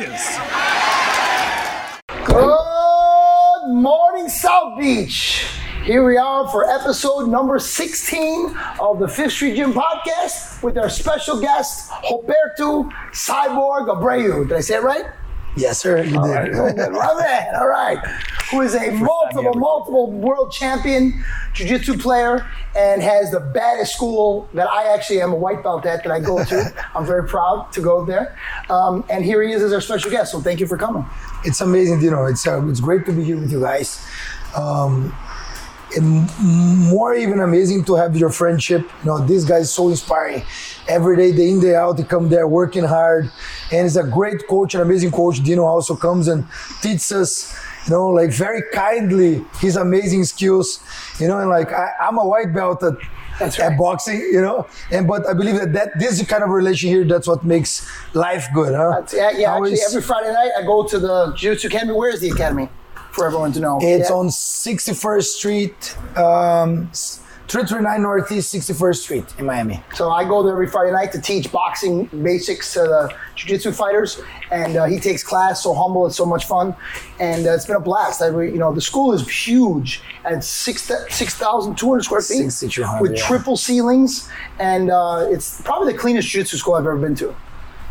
Raiders. Good morning, South Beach. Here we are for episode number 16 of the Fifth Street Gym podcast with our special guest, Roberto Cyborg Abreu. Did I say it right? Yes, sir. You All did. right, good. All right. Who is a multiple, multiple world champion jiu-jitsu player and has the baddest school that I actually am a white belt at that I go to. I'm very proud to go there. Um, and here he is as our special guest. So thank you for coming. It's amazing, you know. It's uh, it's great to be here with you guys. Um, more even amazing to have your friendship. You know, this guy is so inspiring. Every day, day in day out, he come there working hard, and he's a great coach, an amazing coach. Dino also comes and teaches us. You know, like very kindly, his amazing skills. You know, and like I, I'm a white belt at, That's at boxing. You know, and but I believe that that this kind of relation here, that's what makes life good, huh? That's- yeah, yeah actually, every Friday night I go to the Jiu-Jitsu Academy. Where is the academy? For everyone to know. It's Yeah. on 61st Street, um, 339 Northeast 61st Street in Miami. So I go there every Friday night to teach boxing basics to the jiu-jitsu fighters, and uh, he takes class. So humble, it's so much fun, and uh, it's been a blast. I, you know, the school is huge, at six six thousand two hundred square feet 6,200, with yeah. triple ceilings, and uh, it's probably the cleanest jiu-jitsu school I've ever been to.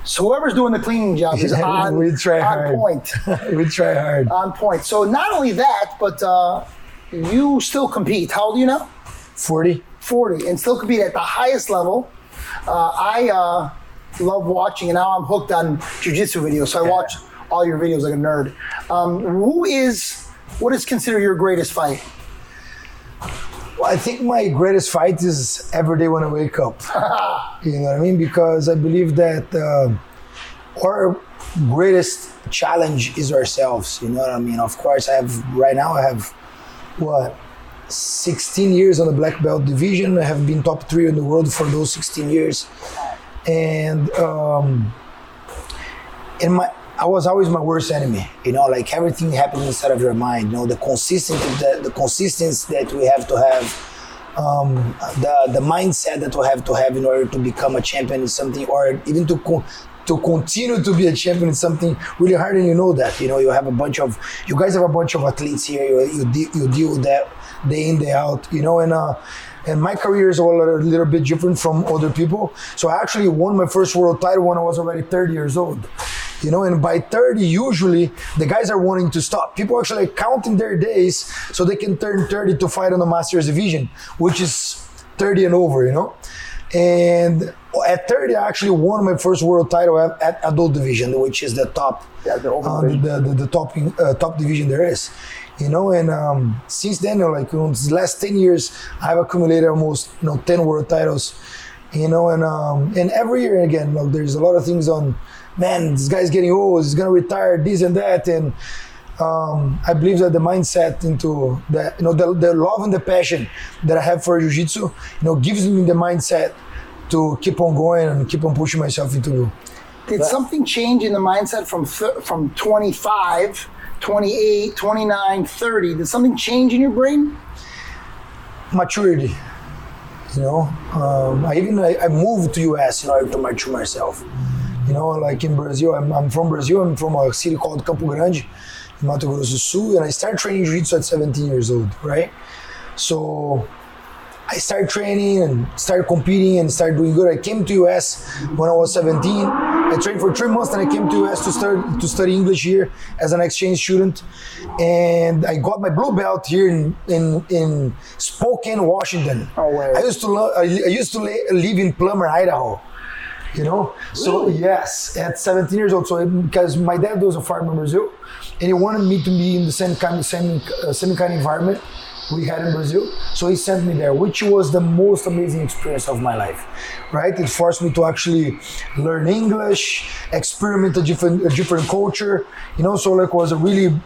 So whoever's doing the cleaning job is on, we try on hard. point. we try hard. on point. So not only that, but uh, you still compete. How old are you now? 40. 40 and still compete at the highest level. Uh, I uh, love watching, and now I'm hooked on jiu-jitsu videos. So I watch all your videos like a nerd. Um, who is what is considered your greatest fight? Well, I think my greatest fight is every day when I wake up. you know what I mean? Because I believe that uh, our greatest challenge is ourselves. You know what I mean? Of course, I have right now. I have what 16 years on the black belt division. I have been top three in the world for those 16 years, and um, and my I was always my worst enemy. You know, like everything happens inside of your mind. You know, the consistency the, the consistency that we have to have. Um, the the mindset that we have to have in order to become a champion is something, or even to co- to continue to be a champion is something really hard, and you know that. You know, you have a bunch of you guys have a bunch of athletes here. You you, de- you deal with that day in day out. You know, and uh, and my career is a little, a little bit different from other people. So I actually won my first world title when I was already 30 years old. You know, and by 30, usually the guys are wanting to stop. People actually are counting their days so they can turn 30 to fight on the Masters division, which is 30 and over, you know? And at 30, I actually won my first world title at, at adult division, which is the top, Yeah, the uh, the, the, the top, uh, top division there is. You know, and um, since then, you know, like in the last 10 years, I've accumulated almost, you know, 10 world titles you know, and um, and every year again, look, there's a lot of things on. Man, this guy's getting old. He's gonna retire. This and that, and um, I believe that the mindset into that, you know, the, the love and the passion that I have for jiu-jitsu, you know, gives me the mindset to keep on going and keep on pushing myself into. Did something change in the mindset from th- from 25, 28, 29, 30? Did something change in your brain? maturity. You know, um, I even I, I moved to US in order to mature myself. You know, like in Brazil, I'm, I'm from Brazil. I'm from a city called Campo Grande, in Mato Grosso do Sul, and I started training jiu-jitsu at 17 years old, right? So I started training and started competing and started doing good. I came to US when I was 17. I trained for three months, and I came to US to start to study English here as an exchange student. And I got my blue belt here in in, in Spokane, Washington. Oh, way. I used to lo- I, I used to live in Plummer, Idaho. You know, so yes, at 17 years old. So because my dad was a farmer in Brazil, and he wanted me to be in the same kind, same, uh, same kind of environment we had in Brazil. So he sent me there, which was the most amazing experience of my life. Right? It forced me to actually learn English, experiment a different, a different culture. You know, so like was a really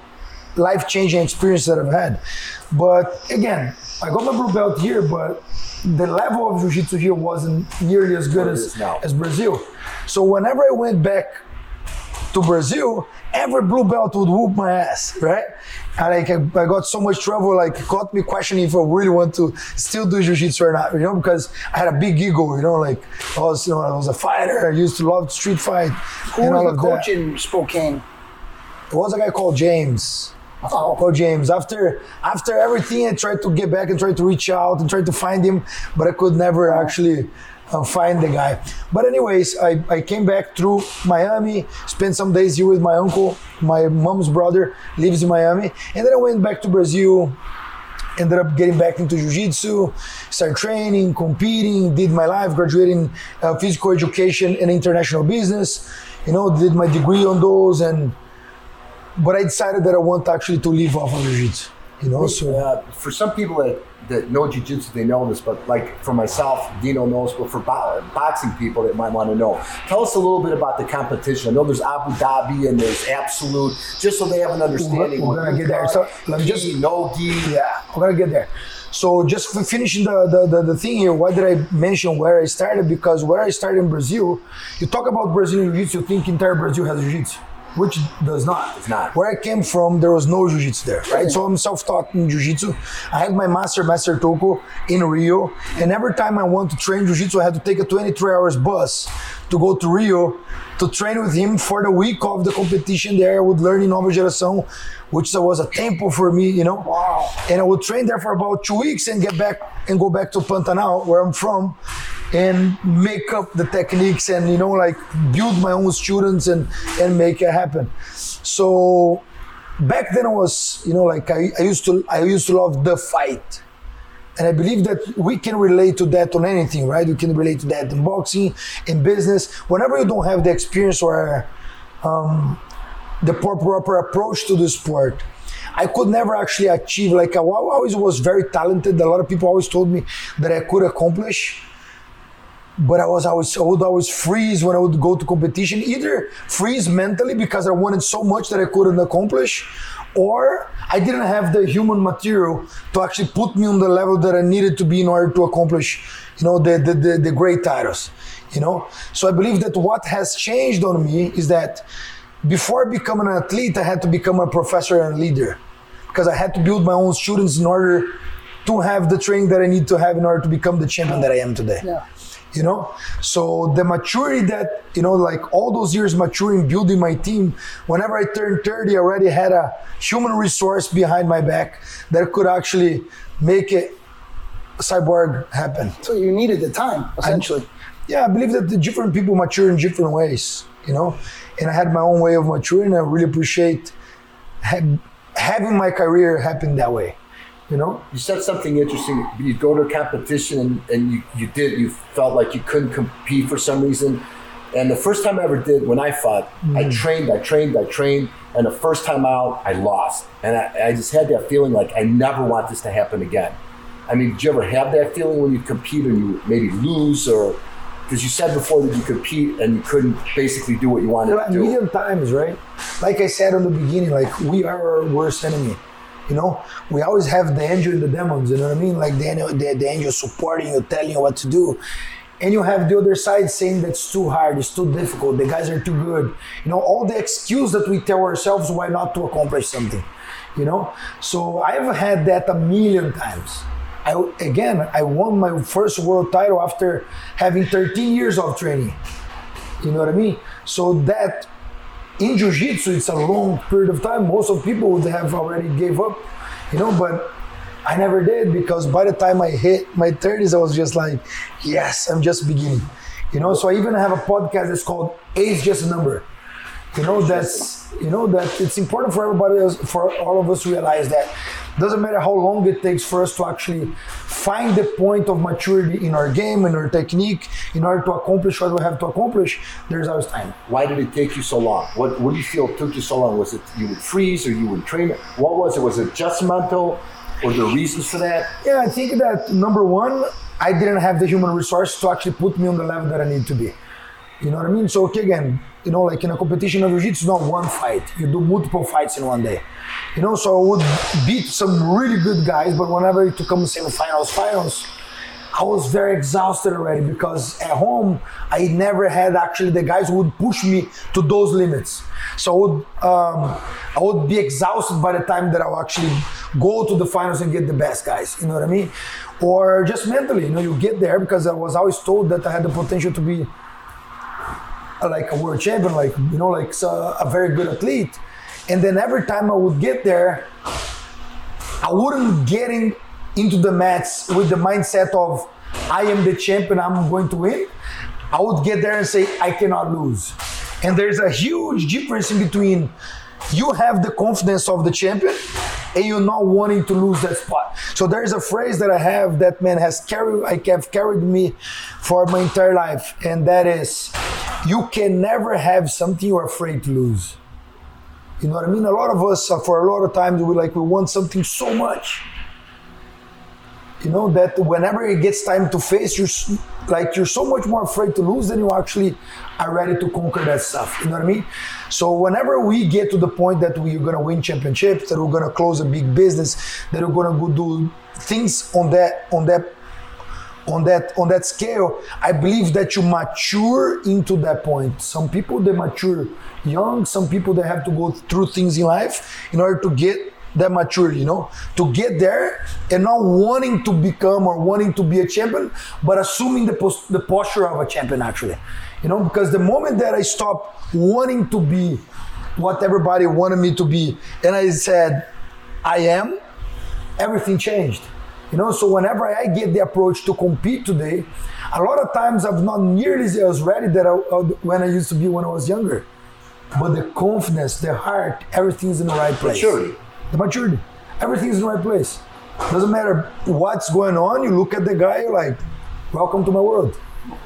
life-changing experience that I've had. But again, I got my blue belt here, but the level of jiu-jitsu here wasn't nearly as good as, as Brazil. So whenever I went back to Brazil, every blue belt would whoop my ass, right? I like I, I got so much trouble, like it got me questioning if I really want to still do jiu-jitsu or not, you know, because I had a big ego, you know, like I was, you know, I was a fighter. I used to love street fight. Who and was the that. coach in Spokane? It was a guy called James. Oh. James. After after everything, I tried to get back and try to reach out and try to find him, but I could never actually uh, find the guy. But anyways, I, I came back through Miami, spent some days here with my uncle. My mom's brother lives in Miami, and then I went back to Brazil. Ended up getting back into jiu-jitsu, started training, competing, did my life, graduating uh, physical education and international business. You know, did my degree on those and but I decided that I want actually to live off of jiu-jitsu. You know, so Uh, for some people that, that know jiu-jitsu, they know this, but like for myself, Dino knows, but for bo- boxing people that might want to know, tell us a little bit about the competition. I know there's Abu Dhabi and there's Absolute, just so they have an understanding. We're gonna get there. So, let me just- no gi. yeah, we're gonna get there. So just for finishing the, the, the, the thing here, why did I mention where I started? Because where I started in Brazil, you talk about Brazilian Jiu-Jitsu, you think entire Brazil has Jiu-Jitsu, which does not. It's not. Where I came from, there was no Jiu-Jitsu there, right? So I'm self-taught in Jiu-Jitsu. I had my master, Master Toko, in Rio, and every time I want to train Jiu-Jitsu, I had to take a 23 hours bus to go to Rio to train with him for the week of the competition there. I would learn in Nova Geração, which was a temple for me, you know. Wow. And I would train there for about two weeks and get back and go back to Pantanal, where I'm from, and make up the techniques and you know like build my own students and and make it happen. So back then I was you know like I, I used to I used to love the fight. And I believe that we can relate to that on anything, right? We can relate to that in boxing, in business. Whenever you don't have the experience or um, the proper approach to the sport, I could never actually achieve. Like I always was very talented. A lot of people always told me that I could accomplish, but I was always I would always freeze when I would go to competition. Either freeze mentally because I wanted so much that I couldn't accomplish, or I didn't have the human material to actually put me on the level that I needed to be in order to accomplish, you know, the the, the, the great titles. You know, so I believe that what has changed on me is that before becoming an athlete, I had to become a professor and a leader because I had to build my own students in order to have the training that I need to have in order to become the champion that I am today Yeah. You know? So the maturity that you know like all those years maturing building my team whenever i turned 30 i already had a human resource behind my back that could actually make it cyborg happen. So you needed the time, essentially. yeah i believe that the different people mature in different ways you know? And i had my own way of maturing. I really appreciate ha- having my career happen that way you know You said something interesting. You go to a competition and, and you, you did, you felt like you couldn't compete for some reason. And the first time I ever did, when I fought, I mm. trained, I trained, I trained. And the first time out, I lost. And I, I just had that feeling like I never want this to happen again. I mean, did you ever have that feeling when you compete and you maybe lose or because you said before that you compete and you couldn't basically do what you wanted a to do? million times, right? Like I said in the beginning, like we are our worst enemy. You know, we always have the angel and the demons. You know what I mean? Like the angel, the, the angel supporting you, telling you what to do, and you have the other side saying that's too hard, it's too difficult, the guys are too good. You know, all the excuse that we tell ourselves why not to accomplish something. You know, so I've had that a million times. I again, I won my first world title after having 13 years of training. You know what I mean? So that in jiu-jitsu it's a long period of time. Most of people would have already gave up you know but i never did because by the time i hit my 30s i was just like yes i'm just beginning you know. So i even have a podcast that's called age just a number you know that's you know that it's important for everybody else for all of us to realize that doesn't matter how long it takes for us to actually find the point of maturity in our game and our technique in order to accomplish what we have to accomplish there's always time Why did it take you so long? What What do you feel took you so long? Was it you would freeze or you would train? What was it? Was it just mental? Were there reasons for that? Yeah, I think that number one, I didn't have the human resource to actually put me on the level that I need to be. You know what I mean? So okay, again, you know, like in a competition of jiu-jitsu, it's not one fight. You do multiple fights in one day. You know, so I would beat some really good guys, but whenever it comes semifinals, finals, finals, I was very exhausted already because at home I never had actually the guys who would push me to those limits. So I would um, I would be exhausted by the time that I would actually go to the finals and get the best guys. You know what I mean? Or just mentally, you know, you get there because I was always told that I had the potential to be like a world champion, like you know, like a very good athlete. And then every time I would get there, I wouldn't get in, into the mats with the mindset of I am the champion, I'm going to win. I would get there and say I cannot lose. And there's a huge difference in between you have the confidence of the champion and you're not wanting to lose that spot. So there's a phrase that I have that man has carried I have carried me for my entire life, and that is you can never have something you're afraid to lose. You know what I mean? A lot of us, uh, for a lot of times, we like we want something so much. You know that whenever it gets time to face, you're like you're so much more afraid to lose than you actually are ready to conquer that stuff. You know what I mean? So whenever we get to the point that we're gonna win championships, that we're gonna close a big business, that we're gonna go do things on that on that on that on that scale i believe that you mature into that point. Some people they mature young. Some people they have to go through things in life in order to get that maturity you know? To get there and not wanting to become or wanting to be a champion but assuming the, pos- the posture of a champion actually. You know because the moment that i stopped wanting to be what everybody wanted me to be and i said i am everything changed. You know, so whenever I get the approach to compete today, a lot of times I'm not nearly as ready that I, uh, when I used to be when I was younger. But the confidence, the heart, everything's in the right place. Maturity. The maturity. Everything's in the right place. Doesn't matter what's going on, you look at the guy, you're like, welcome to my world.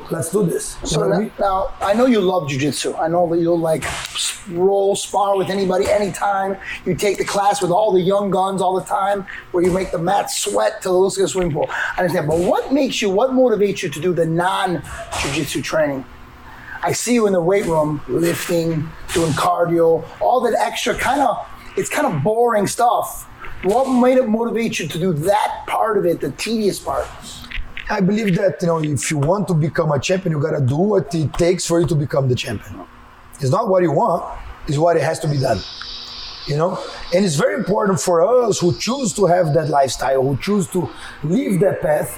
Let's do this. You So I now, mean? now, I know you love jujitsu. I know that you'll like roll, spar with anybody, anytime. You take the class with all the young guns all the time, where you make the mat sweat till it looks like a swimming pool. I understand, but what makes you? What motivates you to do the non-jujitsu training? I see you in the weight room lifting, doing cardio, all that extra kind of. It's kind of boring stuff. What made it motivate you to do that part of it, the tedious part? I believe that you know if you want to become a champion, you gotta do what it takes for you to become the champion. It's not what you want; it's what it has to be done. You know, and it's very important for us who choose to have that lifestyle, who choose to live that path,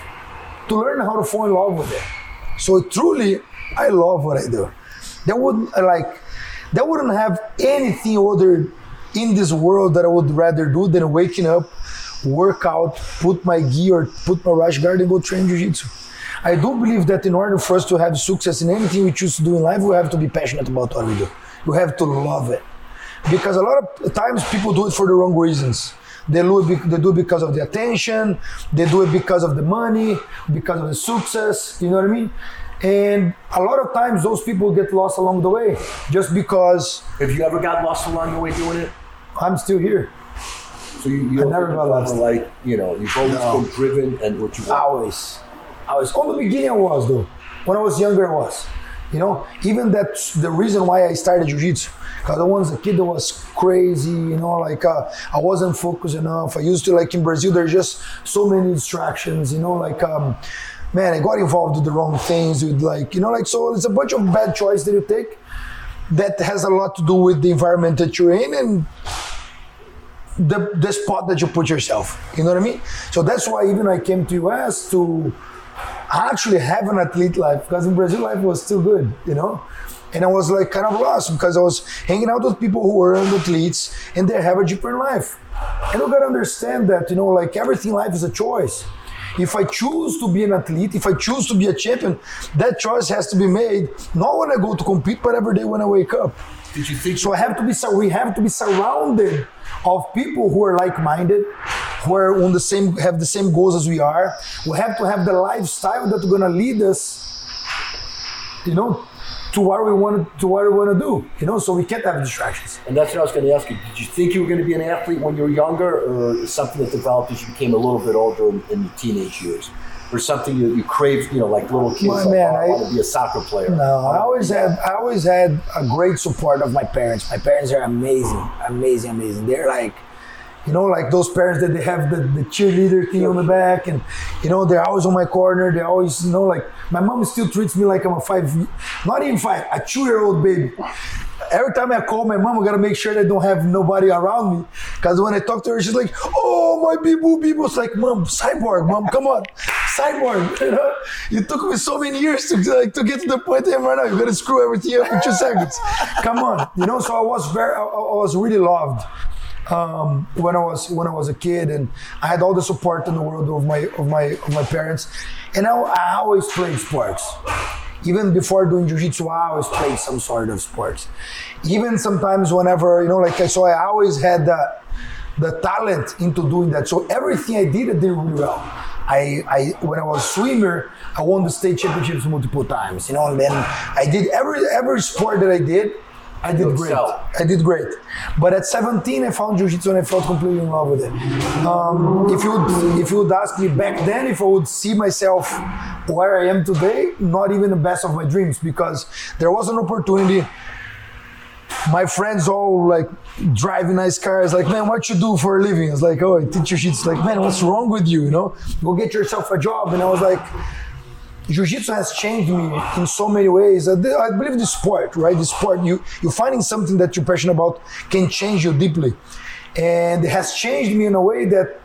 to learn how to fall in love with it. So truly, I love what I do. There wouldn't like, there wouldn't have anything other in this world that I would rather do than waking up, work out, put my gear, put my rash guard, and go train jiu-jitsu. I do believe that in order for us to have success in anything we choose to do in life, we have to be passionate about what we do. We have to love it. Because a lot of times people do it for the wrong reasons. They do, it they do it because of the attention, they do it because of the money, because of the success, you know what I mean? And a lot of times those people get lost along the way just because Have you ever got lost along the way doing it? I'm still here. So you, you I never got lost. Like you know, you've always No. been driven and what you want. Always. I was on the beginning I was though. When I was younger I was. You know, even that's the reason why I started jiu-jitsu. Because I was a kid that was crazy, you know, like uh, I wasn't focused enough. I used to like in Brazil there's just so many distractions, you know, like um man, I got involved with the wrong things with like, you know, like so it's a bunch of bad choices that you take that has a lot to do with the environment that you're in and the, the spot that you put yourself. You know what I mean? So that's why even I came to US to actually have an athlete life because in Brazil life was too good, you know? And I was like kind of lost because I was hanging out with people who were athletes and they have a different life. And you gotta understand that, you know, like everything in life is a choice. If I choose to be an athlete, if I choose to be a champion, that choice has to be made not when I go to compete, but every day when I wake up. Did you think? So I have to be we have to be surrounded of people who are like-minded, who are on the same have the same goals as we are. We have to have the lifestyle that's gonna lead us, you know, to what we want to what we want to do. You know, so we can't have distractions. And that's what I was going to ask you. Did you think you were going to be an athlete when you were younger, or something that developed as you became a little bit older in, in your teenage years, or something you, you craved, you know, like little kids? My like, man, oh, I, I- want to be a soccer player. No, I always had I always had a great support of my parents. My parents are amazing, amazing, amazing. They're like, You know, like those parents that they have the, the cheerleader thing on the back, and you know they're always on my corner. They always, you know, like my mom still treats me like I'm a five, not even five, a two-year-old baby. Every time I call my mom, I gotta make sure that I don't have nobody around me. Because when I talk to her, she's like, "Oh, my boo boo." It's like, "Mom, cyborg, mom, come on, cyborg." You know, you took me so many years to like to get to the point I am right now. You gotta screw everything up in two seconds. Come on, you know. So I was very, I, I was really loved um, when I was when I was a kid, and I had all the support in the world of my of my of my parents, and I, I always played sports. Even before doing jiu-jitsu, I always played some sort of sports. Even sometimes whenever you know, like I so I always had the the talent into doing that. So everything I did, I did really well. I, I when I was swimmer, I won the state championships multiple times. You know, and then I did every every sport that I did. I did great. I did great. But at 17, I found jiu-jitsu and I felt completely in love with it. Um, if you would, if you would ask me back then if I would see myself where I am today, not even the best of my dreams, because there was an opportunity. My friends all like driving nice cars. Like, man, what you do for a living? It's like, oh, I teach jiu-jitsu. Like, man, what's wrong with you? You know, go get yourself a job. And I was like, Jiu-Jitsu has changed me in so many ways. I, believe the sport, right? The sport, you you finding something that you're passionate about can change you deeply, and it has changed me in a way that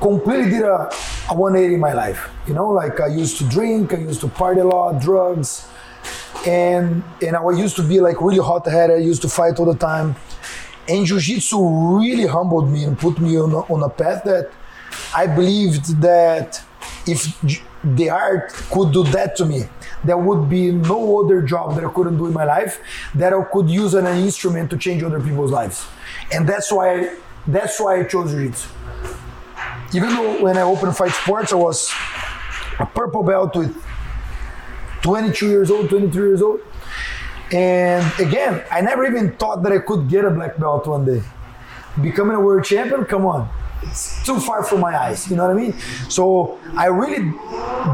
completely did a, a 180 in my life. You know, like I used to drink, I used to party a lot, drugs, and and I used to be like really hot-headed. I used to fight all the time, and Jiu-Jitsu really humbled me and put me on a, on a path that I believed that if the art could do that to me, there would be no other job that I couldn't do in my life that I could use an instrument to change other people's lives. And that's why that's why I chose jiu-jitsu. Even though when I opened Fight Sports, I was a purple belt with 22 years old, 23 years old. And again, I never even thought that I could get a black belt one day. Becoming a world champion, come on. It's too far from my eyes, you know what I mean? So I really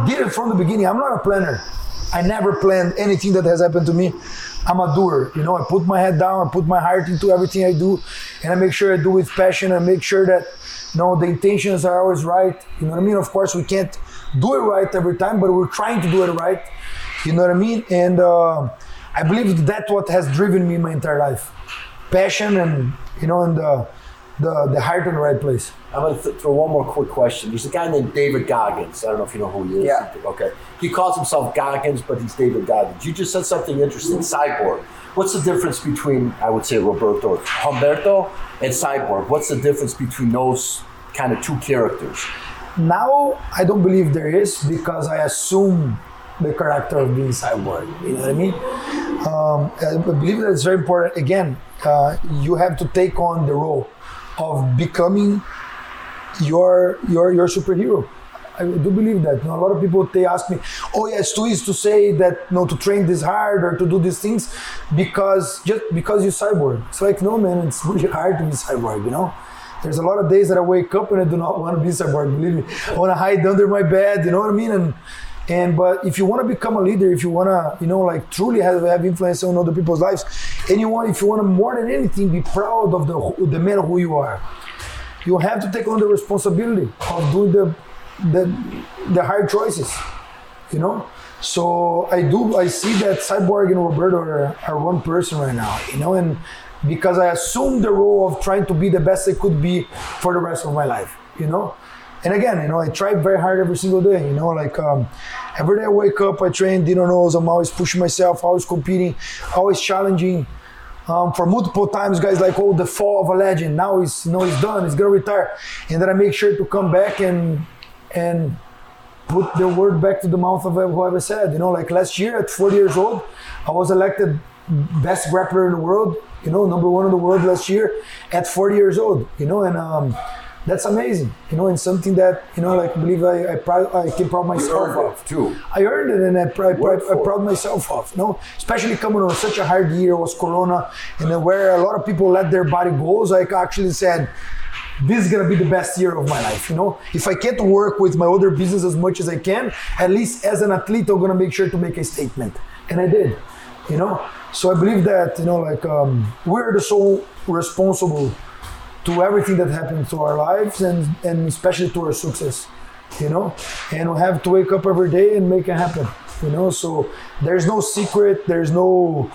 did it from the beginning. I'm not a planner. I never planned anything that has happened to me. I'm a doer, you know. I put my head down, I put my heart into everything I do, and I make sure I do with passion. and make sure that, you know, the intentions are always right. You know what I mean? Of course, we can't do it right every time, but we're trying to do it right. You know what I mean? And uh, I believe that's what has driven me my entire life, passion and you know, and the the, the heart in the right place. I'm going to th- throw one more quick question. There's a guy named David Goggins. I don't know if you know who he is. Yeah. Okay. He calls himself Goggins, but he's David Goggins. You just said something interesting. Cyborg. What's the difference between, I would say, Roberto, Humberto, and Cyborg? What's the difference between those kind of two characters? Now I don't believe there is because I assume the character of being cyborg. You know what I mean? Um, I believe that it's very important. Again, uh, you have to take on the role of becoming your your your superhero. I do believe that. You know, a lot of people they ask me, "Oh, yeah, it's too easy to say that you know to train this hard or to do these things because just because you're cyborg." It's like, no, man, it's really hard to be cyborg. You know, there's a lot of days that I wake up and I do not want to be cyborg. Believe me, I want to hide under my bed. You know what I mean? And and but if you want to become a leader, if you want to, you know, like truly have, have influence on other people's lives, and you want, if you want to more than anything, be proud of the the man who you are. You have to take on the responsibility of doing the the the hard choices. You know. So I do. I see that Cyborg and Roberto are, are one person right now. You know, and because I assumed the role of trying to be the best I could be for the rest of my life. You know. And again, you know, I try very hard every single day. You know, like um, every day I wake up, I train dinner nose. I'm always pushing myself, always competing, always challenging. Um, for multiple times, guys like, oh, the fall of a legend. Now he's, you know, he's done. He's gonna retire, and then I make sure to come back and and put the word back to the mouth of whoever said. You know, like last year at 40 years old, I was elected best grappler in the world. You know, number one in the world last year at 40 years old. You know, and um, that's amazing. You know, and something that you know, like I believe I I, proud, I can proud myself of too. I earned it, and I, I, I, Worked I proud myself of. You know, especially coming on such a hard year was Corona, and then where a lot of people let their body go. So I actually said, this is gonna be the best year of my life. You know, if I can't work with my other business as much as I can, at least as an athlete, I'm gonna make sure to make a statement, and I did. You know, so I believe that you know, like um, we're the sole responsible to everything that happens to our lives and and especially to our success you know and we have to wake up every day and make it happen you know so there's no secret there's no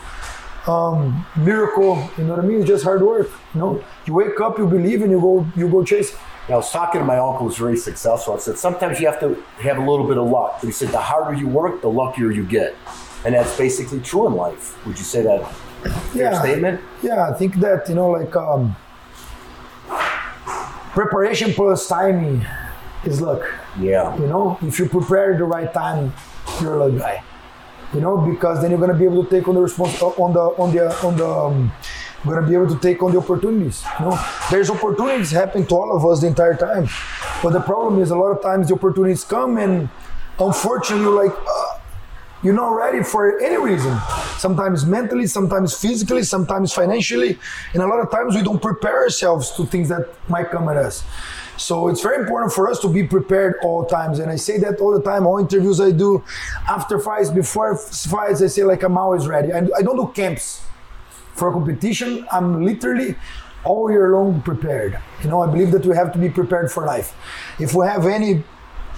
um, miracle you know what i mean it's just hard work you know you wake up you believe and you go you go chase it. I was talking to my uncle who's very successful. I said, sometimes you have to have a little bit of luck. But he said, the harder you work, the luckier you get. And that's basically true in life. Would you say that fair Yeah. statement? yeah i think that you know like um, preparation plus timing is luck Yeah. You know, if you prepare at the right time, you're a lucky guy. You know, because then you're gonna be able to take on the respons- uh, on the on the on the um, gonna be able to take on the opportunities. You know, there's opportunities happening to all of us the entire time, but the problem is a lot of times the opportunities come and unfortunately you're like. Uh, you're not ready for any reason. Sometimes mentally, sometimes physically, sometimes financially, and a lot of times we don't prepare ourselves to things that might come at us. So it's very important for us to be prepared all times, and I say that all the time. All interviews I do, after fights, before fights, I say like I'm always ready. I, I don't do camps for competition. I'm literally all year long prepared. You know, I believe that we have to be prepared for life. If we have any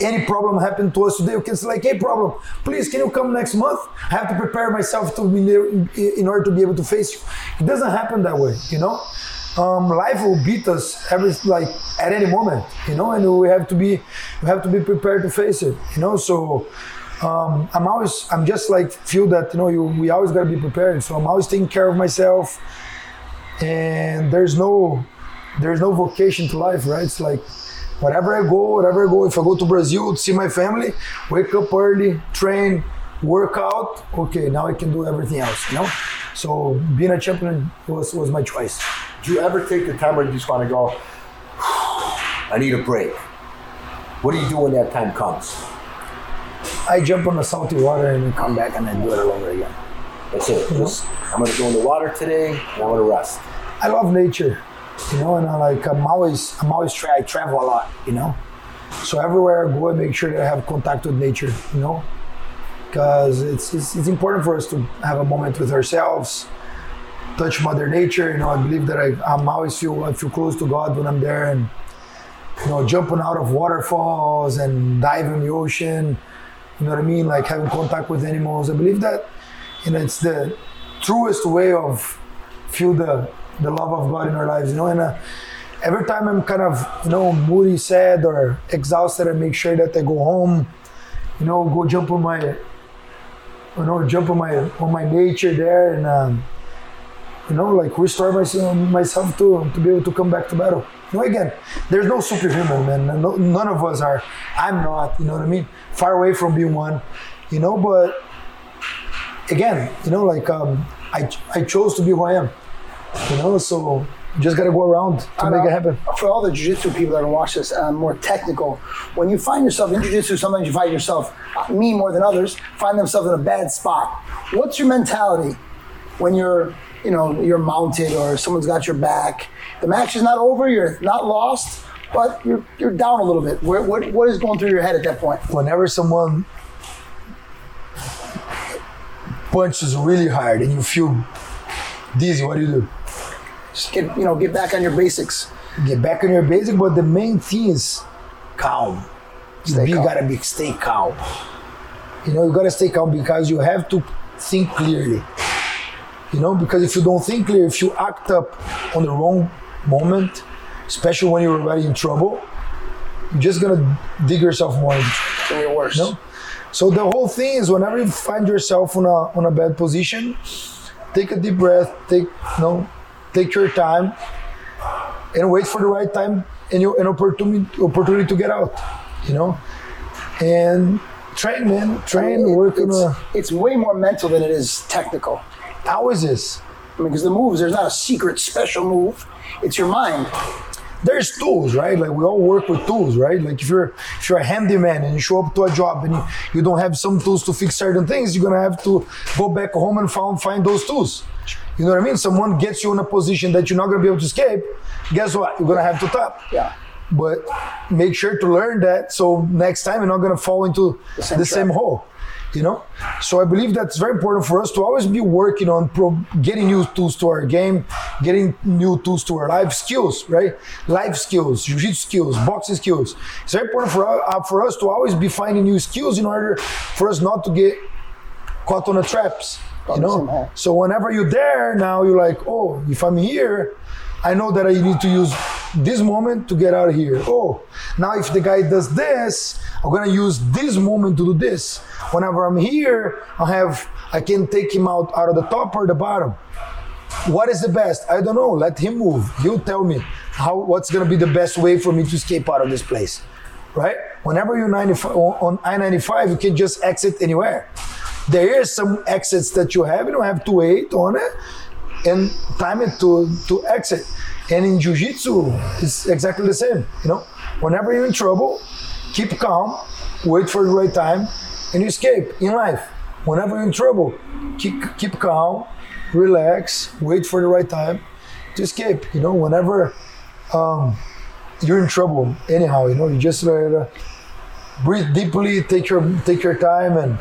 any problem happen to us today, we can say like, hey, problem, please, can you come next month? I have to prepare myself to be in order to be able to face you. It doesn't happen that way, you know. Um, life will beat us every like at any moment, you know, and we have to be we have to be prepared to face it, you know. So um, I'm always I'm just like feel that you know you we always gotta be prepared. So I'm always taking care of myself, and there's no there's no vocation to life, right? It's like wherever I go, wherever I go, if I go to Brazil to see my family, wake up early, train, work out, okay, now I can do everything else, you know? So being a champion was, was my choice. Do you ever take the time where you just want to go, I need a break? What do you do when that time comes? I jump on the salty water and come back and then do it all over again. That's it. Just, I'm going to go in the water today and I'm going to rest. I love nature, you know, and I like I'm always I'm always try I travel a lot, you know. So everywhere I go, I make sure that I have contact with nature, you know, because it's, it's it's important for us to have a moment with ourselves, touch Mother Nature. You know, I believe that I I'm always feel I feel close to God when I'm there, and you know, jumping out of waterfalls and diving in the ocean. You know what I mean? Like having contact with animals. I believe that you know it's the truest way of feel the the love of God in our lives. You know, and uh, every time I'm kind of you know moody, sad, or exhausted, I make sure that I go home. You know, go jump on my you know jump on my on my nature there and. Um, you know, like restore myself, myself to, to be able to come back to battle. You know, again, there's no superhuman, man. No, none of us are. I'm not, you know what I mean? Far away from being one, you know, but again, you know, like um, I, I chose to be who I am, you know, so you just got to go around to I make know. it happen. For all the jiu-jitsu people that are watch this, uh, more technical, when you find yourself in jiu-jitsu, sometimes you find yourself, uh, me more than others, find themselves in a bad spot. What's your mentality when you're, you know, you're mounted or someone's got your back? The match is not over, you're not lost, but you're, you're down a little bit. Where, what, what is going through your head at that point? Whenever someone punches really hard and you feel dizzy, what do you do? Just get, you know, get back on your basics. get back on your basic, but the main thing is calm. Stay you calm. gotta be stay calm. You know, you gotta stay calm because you have to think clearly. You know, because if you don't think clear, if you act up on the wrong moment, especially when you're already in trouble, you're just gonna dig yourself more into trouble. So you're worse. No? So the whole thing is whenever you find yourself on a on a bad position, take a deep breath, take you know, take your time and wait for the right time and you an opportunity opportunity to get out. You know? And train man, train, It- work on it's, a it's way more mental than it is technical. always is. I mean, because the moves, there's not a secret special move. It's your mind. there's tools, right? Like we all work with tools, right? Like if you're if you're a handyman and you show up to a job and you, you don't have some tools to fix certain things, you're gonna have to go back home and find find those tools. You know what I mean? Someone gets you in a position that you're not gonna be able to escape. Guess what? You're gonna have to tap. Yeah. But make sure to learn that so next time you're not gonna fall into the same same, hole. You know, so I believe that's very important for us to always be working on pro- getting new tools to our game, getting new tools to our life skills, right? Life skills, jiu-jitsu skills, boxing skills. It's very important for uh, for us to always be finding new skills in order for us not to get caught on the traps. You know, so whenever you're there now, you're like, oh, if I'm here, I know that I need to use this moment to get out of here. Oh, now if the guy does this, I'm gonna use this moment to do this. Whenever I'm here, I have I can take him out out of the top or the bottom. What is the best? I don't know. Let him move. He'll tell me how what's gonna be the best way for me to escape out of this place. Right? Whenever you're 95, on I-95, you can just exit anywhere. There is some exits that you have, you don't have to wait on it and time it to, to exit. And in jiu-jitsu, it's exactly the same. You know, whenever you're in trouble, keep calm, wait for the right time, and you escape in life. Whenever you're in trouble, keep keep calm, relax, wait for the right time to escape. You know, whenever um, you're in trouble, anyhow, you know, you just uh, breathe deeply, take your take your time, and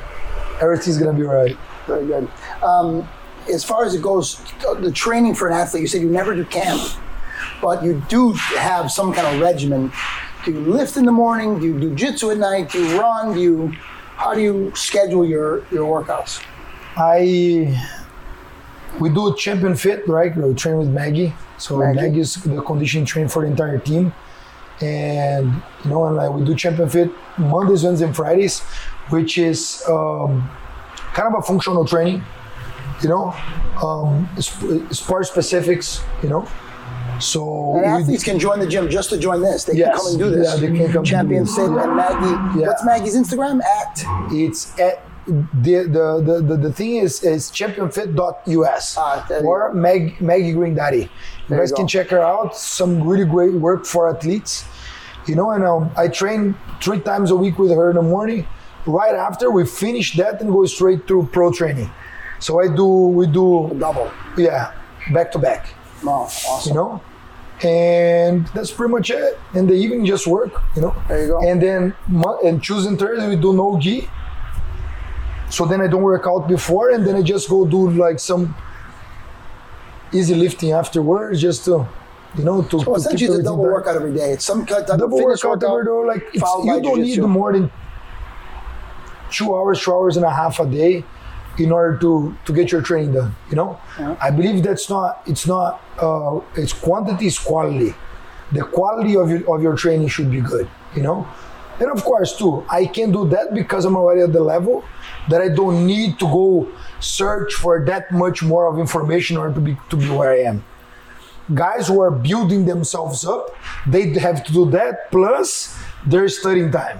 everything's gonna be right. Very good. Um, as far as it goes, the training for an athlete, you said you never do camp, but you do have some kind of regimen. Do you lift in the morning? Do you do jitsu at night? Do you run? Do you, how do you schedule your, your workouts? I we do champion fit, right? We train with Maggie. So Maggie. Maggie, is the conditioning train for the entire team. And you know, and like we do champion fit Mondays, Wednesdays, and Fridays, which is um, kind of a functional training, you know, um, sport specifics, you know. So And athletes can join the gym just to join this. They Yes. can come and do this. Yeah, they can come and Champion. Fit and Maggie. Yeah. What's Maggie's Instagram? At it's at the the the, the, thing is is championfit.us Ah, or Meg, Maggie Green Daddy. You There you guys can check her out. Some really great work for athletes. You know, and um, I train three times a week with her in the morning. Right after we finish that and go straight through pro training. So I do we do double. yeah back to back. Wow, awesome. You know, and that's pretty much it. And the evening just work. You know. There you go. And then and Tuesday and Thursday we do no gi. So then I don't work out before, and then I just go do like some easy lifting afterwards, just to, you know, to, Well, to keep essentially, a everything double workout every day. It's some kind of Double fitness workout, every day, like it's, followed by you don't need more than two hours, two hours and a half a day in order to to get your training done. You know, I believe that's not. It's not. Uh, it's quantity is quality. The quality of your of your training should be good. You know, and of course too, I can do that because I'm already at the level that I don't need to go search for that much more of information in order to be to be where I am guys who are building themselves up, they have to do that plus their studying time.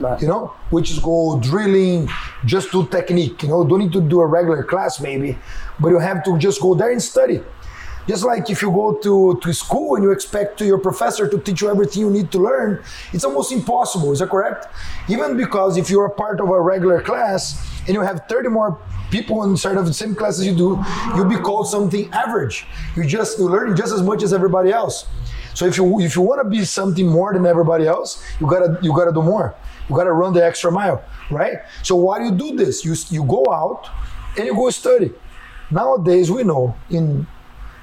Right. You know, which is go drilling, just do technique. You know, don't need to do a regular class maybe, but you have to just go there and study. Just like if you go to, to school and you expect your professor to teach you everything you need to learn, it's almost impossible. Is that correct? Even because if you're part of a regular class and you have 30 more people inside of the same class as you do, you'll be called something average. You just you're learning just as much as everybody else. So if you if you want to be something more than everybody else, you gotta you gotta do more. You gotta run the extra mile, right? So why do you do this? You you go out and you go study. Nowadays we know in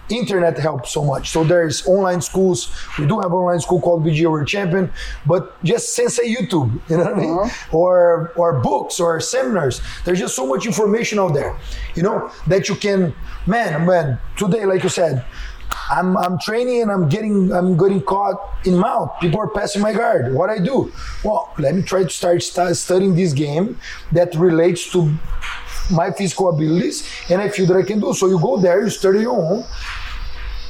internet helps so much. So there's online schools. We do have online school called BG World Champion, but just Sensei YouTube, you know what I mean? Uh-huh. Or or books or seminars. There's just so much information out there, you know, that you can, man, man. Today, like you said, I'm I'm training and I'm getting I'm getting caught in mount. People are passing my guard. What I do? Well, let me try to start stu- studying this game that relates to my physical abilities and I feel that I can do. So you go there, you study your own.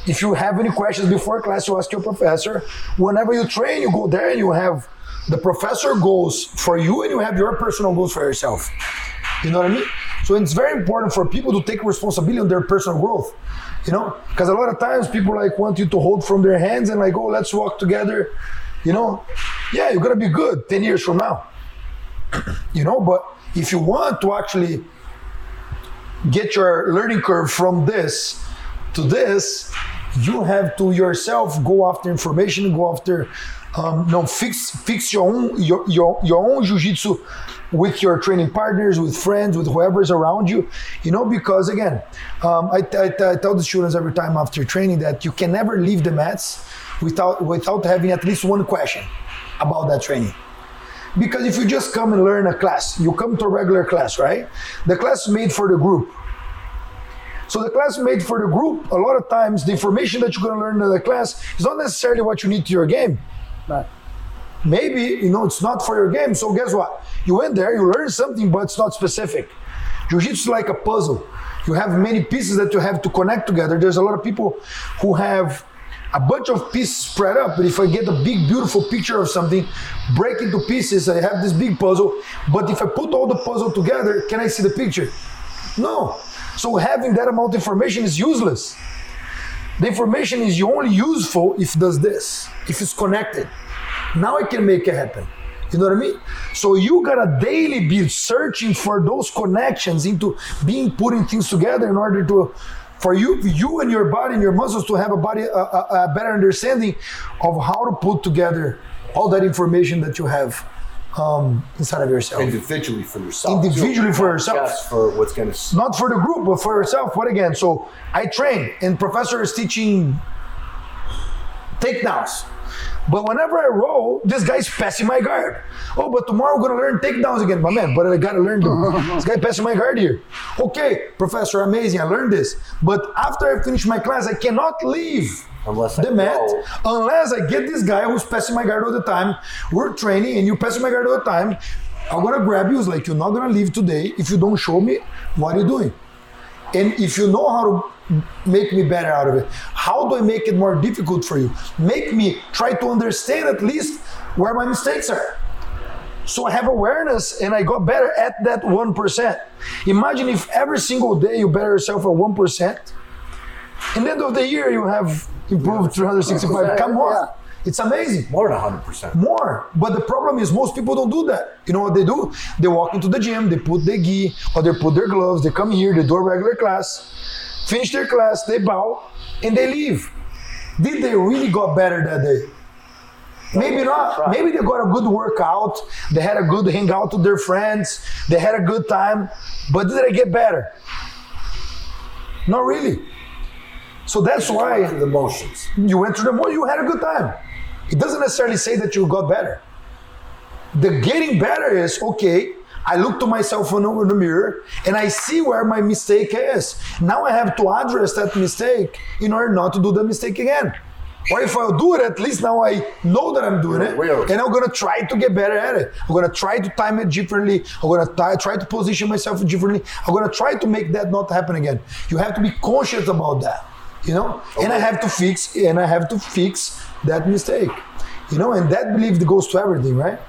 If you have any questions before class, you ask your professor. Whenever you train, you go there and you have the professor goals for you and you have your personal goals for yourself. You know what I mean? So it's very important for people to take responsibility on their personal growth. You know, because a lot of times people like want you to hold from their hands and like, oh, let's walk together. You know, yeah, you're gonna be good 10 years from now. you know, but if you want to actually get your learning curve from this to this, you have to yourself go after information, go after, um, no, fix fix your own your your, your own jujitsu with your training partners, with friends, with whoever is around you. You know, because again, um, I, I, I tell the students every time after training that you can never leave the mats without without having at least one question about that training. Because if you just come and learn a class, you come to a regular class, right? The class made for the group. So the class made for the group, a lot of times the information that you're going to learn in the class is not necessarily what you need to your game. Right. Maybe, you know, it's not for your game. So guess what? You went there, you learned something, but it's not specific. Jiu-Jitsu is like a puzzle. You have many pieces that you have to connect together. There's a lot of people who have a bunch of pieces spread up, but if I get a big, beautiful picture of something, break into pieces, I have this big puzzle. But if I put all the puzzle together, can I see the picture? No. So having that amount of information is useless. The information is only useful if it does this, if it's connected. Now I can make it happen. You know what I mean? So you gotta daily be searching for those connections into being putting things together in order to for you you and your body and your muscles to have a body a, a, a better understanding of how to put together all that information that you have um, inside of yourself. individually for yourself. Individually for yourself. Just for what's going to. not for the group, but for yourself. But again, so I train, and professor is teaching takedowns. But whenever I roll, this guy's passing my guard. Oh, but tomorrow we're gonna learn takedowns again, my man. But I gotta learn them. this guy passing my guard here. Okay, professor, amazing. I learned this. But after I finish my class, I cannot leave Unless I the mat go. unless I get this guy who's passing my guard all the time. We're training and you passing my guard all the time. I'm gonna grab you. It's like you're not gonna leave today if you don't show me what you're doing. And if you know how to make me better out of it, how do I make it more difficult for you? Make me try to understand at least where my mistakes are. So I have awareness and I got better at that 1%. Imagine if every single day you better yourself at 1%. In the end of the year, you have improved 365. Come on. Yeah. It's amazing More than 100%. more. But the problem is most people don't do that. You know what they do? They walk into the gym, they put their gi or they put their gloves, they come here, they do a regular class, finish their class, they bow, and they leave. Did they really got better that day? Maybe not. Maybe they got a good workout, they had a good hangout with their friends, they had a good time, but did they get better? Not really. So that's why the motions. you went through the more, you had a good time. It doesn't necessarily say that you got better. The getting better is okay. I look to myself in the mirror and I see where my mistake is. Now I have to address that mistake in order not to do the mistake again. Or if I'll do it, at least now I know that I'm doing it, and I'm gonna try to get better at it. I'm gonna try to time it differently. I'm gonna try, try to position myself differently. I'm gonna try to make that not happen again. You have to be conscious about that, you know. And I have to fix, and I have to fix that mistake, you know. And that belief goes to everything, right?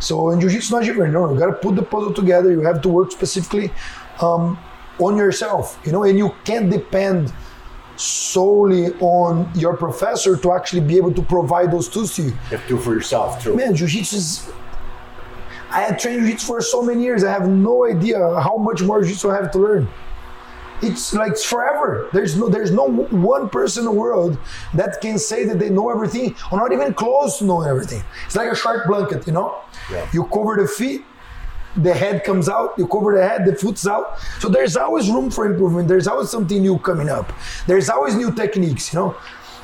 So in jiu-jitsu, not different. No, you gotta put the puzzle together. You have to work specifically um, on yourself, you know, and you can't depend solely on your professor to actually be able to provide those tools to you. You have to do for yourself, too. Man, jiu-jitsu is. I had trained jiu-jitsu for so many years. I have no idea how much more jiu-jitsu I have to learn. It's like forever. There's no there's no one person in the world that can say that they know everything or not even close to knowing everything. It's like a shark blanket, you know? Yeah. You cover the feet, the head comes out, you cover the head, the foot's out. So there's always room for improvement. There's always something new coming up. There's always new techniques, you know.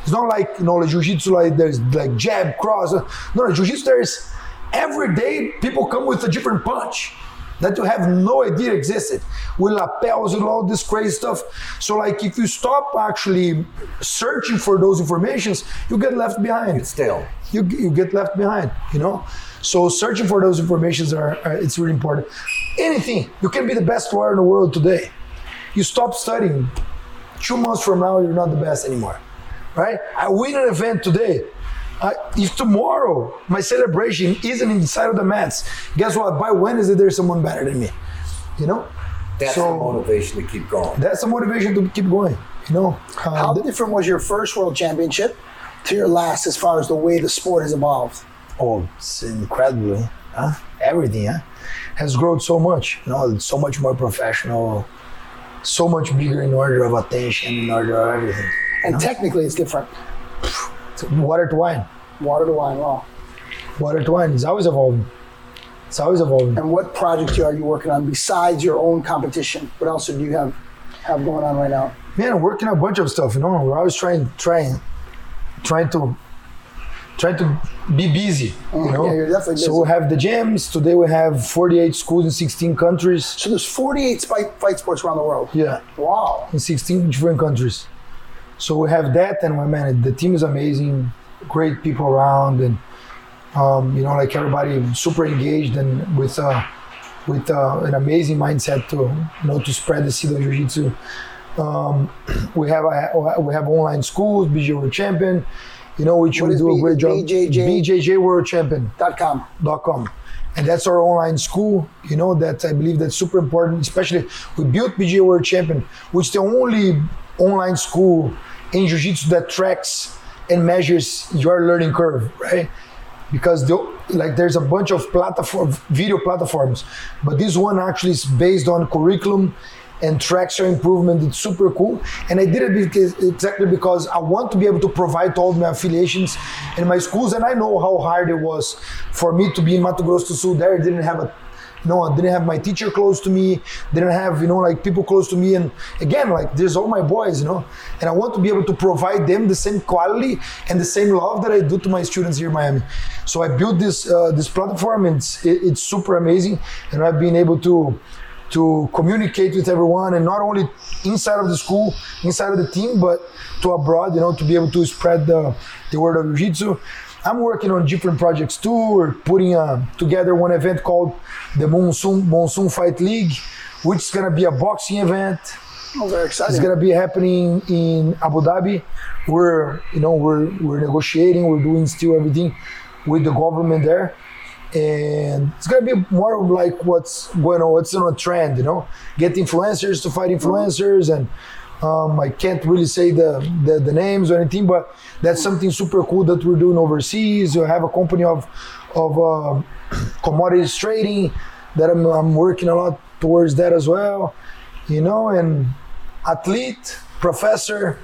It's not like you know like jiu-jitsu like there's like jab, cross. No, no, jiu-jitsu there's every day people come with a different punch that you have no idea existed. With lapels and all this crazy stuff. So like if you stop actually searching for those informations, you get left behind. It's stale. you, you get left behind you know? So searching for those informations are, are it's really important. Anything. You can be the best lawyer in the world today. You stop studying. Two months from now you're not the best anymore right? I win an event today I, if tomorrow my celebration isn't inside of the mats guess what by wednesday there's someone better than me you know That's So- the motivation to keep going. that's the motivation to keep going you know Uh, How different was your first world championship to your last as far as the way the sport has evolved? Oh, it's incredible. Huh? Everything huh? has grown so much. You know, it's so much more professional, so much bigger in order of attention, in order of everything. And technically, it's different. Water to wine. Water to wine. Wow. Water to wine is always evolving. It's always evolving. And what projects are you working on besides your own competition? What else do you have have going on right now? Man, I'm working on a bunch of stuff. You know, we're always trying, trying, trying to, trying to be busy. You mm-hmm. know, yeah, you're definitely so we have the gyms today. We have 48 schools in 16 countries. So there's 48 fight, fight sports around the world. Yeah, Wow. in 16 different countries. So we have that, and we man, the team is amazing. Great people around, and um, you know, like everybody super engaged and with uh, with uh, an amazing mindset to you know to spread the seed of jiu-jitsu. Um, we have a, we have online schools, BJ World Champion, you know, which What we do B- a great job. BJJ? BJJ World Champion Dot com. Dot com and that's our online school you know that i believe that's super important especially we built BJJ world champion which is the only online school in jiu-jitsu that tracks and measures your learning curve right? Because the, like there's a bunch of platform video platforms but this one actually is based on curriculum and tracks your improvement. It's super cool. And i did it because, exactly because i want to be able to provide to all my affiliations and my schools and i know how hard it was for me to be in mato grosso do sul. There I didn't have a no, I didn't have my teacher close to me, didn't have, you know, like people close to me. And again, like there's all my boys, you know, and I want to be able to provide them the same quality and the same love that I do to my students here in Miami. So I built this uh, this platform and it's, it, it's super amazing. And I've been able to to communicate with everyone and not only inside of the school, inside of the team, but to abroad, you know, to be able to spread the, the word of Jiu-Jitsu. I'm working on different projects too. We're putting uh, together one event called the Monsoon Monsoon Fight League, which is gonna be a boxing event. Oh, very It's gonna be happening in Abu Dhabi. We're you know we're we're negotiating. We're doing still everything with the government there, and it's gonna be more like what's going on. What's on a trend, you know, get influencers to fight influencers and. Um, I can't really say the, the, the names or anything, but that's something super cool that we're doing overseas. We have a company of of um commodities trading that I'm, I'm working a lot towards that as well, you know, and athlete, professor,